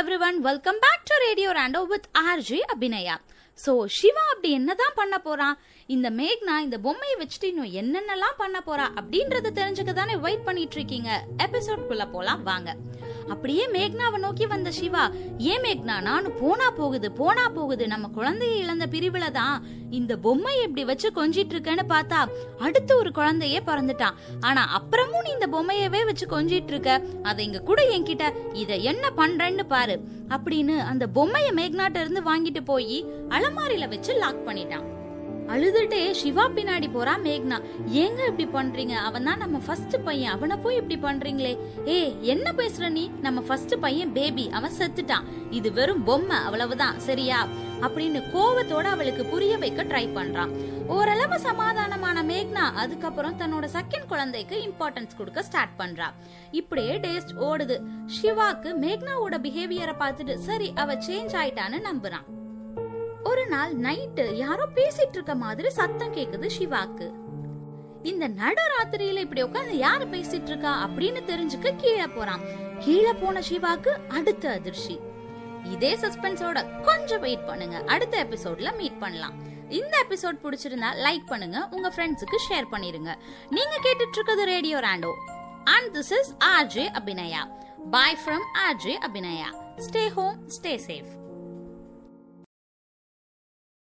Everyone welcome back to radio Rando with RJ Abhinaya so Shiva அப்படி என்னதான் பண்ண போறான் இந்த மேக்னா இந்த பொம்மையை வச்சுட்டு இன்னும் என்னென்னலாம் பண்ண போறா அப்படின்றத தெரிஞ்சுக்க தானே வெயிட் பண்ணிட்டு இருக்கீங்க. எபிசோட்குள்ள போலாம் வாங்க. அப்படியே மேக்னாவை நோக்கி வந்த சிவா ஏன் மேக்னா நானும் போனா போகுது போனா போகுது. நம்ம குழந்தையை இழந்த பிரிவுல தான் இந்த பொம்மையை இப்படி வச்சு கொஞ்சிட்டு இருக்கேன்னு பார்த்தா அடுத்து ஒரு குழந்தையே பிறந்துட்டான். ஆனா அப்புறமும் நீ இந்த பொம்மையவே வச்சு கொஞ்சிட்டு இருக்க. அதை இங்க கூட என்கிட்ட. இத என்ன பண்றேன்னு பாரு. அப்படின்னு அந்த பொம்மைய மேக்னாட்ட இருந்து வாங்கிட்டு போய் அலமாரியில வச்சு லாக் பண்ணிட்டான். அழுதுட்டே சிவா பின்னாடி போறா மேக்னா. ஏங்க இப்படி பண்றீங்க? அவன் தான் நம்ம ஃபர்ஸ்ட் பையன். அவனை போய் இப்படி பண்றீங்களே. ஏ என்ன பேசுற நீ? நம்ம ஃபர்ஸ்ட் பையன் பேபி அவன் செத்துட்டான். இது வெறும் பொம்மை. அவ்வளவுதான். சரியா? அப்படின்னு கோவத்தோட அவளுக்கு புரிய வைக்க ட்ரை பண்றான். ஓரளவு சமாதானமான மேக்னா அதுக்கப்புறம் தன்னோட செகண்ட் குழந்தைக்கு இம்பார்ட்டன்ஸ் கொடுக்க ஸ்டார்ட் பண்றா. இப்படியே டேஸ்ட் ஓடுது. சிவாக்கு மேக்னாவோட பிஹேவியரை பார்த்துட்டு சரி அவ சேஞ்ச் ஆயிட்டான்னு நம்புறான். ஒரு நாள் நைட்டு யாரோ பேசிட்டு இருக்க மாதிரி சத்தம் கேக்குது சிவாக்கு. இந்த நடுராத்திரியில இப்படி உட்காந்து யாரு பேசிட்டு இருக்கா அப்படின்னு தெரிஞ்சுக்க கீழே போறான். கீழே போன சிவாக்கு அடுத்த அதிர்ச்சி. இதே சஸ்பென்ஸோட கொஞ்சம் வெயிட் பண்ணுங்க. அடுத்த எபிசோட்ல மீட் பண்ணலாம். இந்த எபிசோட் பிடிச்சிருந்தா லைக் பண்ணுங்க. உங்க ஃப்ரெண்ட்ஸுக்கு ஷேர் பண்ணிருங்க. நீங்க கேட்டுட்டு இருக்கிறது radio Rando and this is RJ Abhinaya bye from RJ Abhinaya stay home stay safe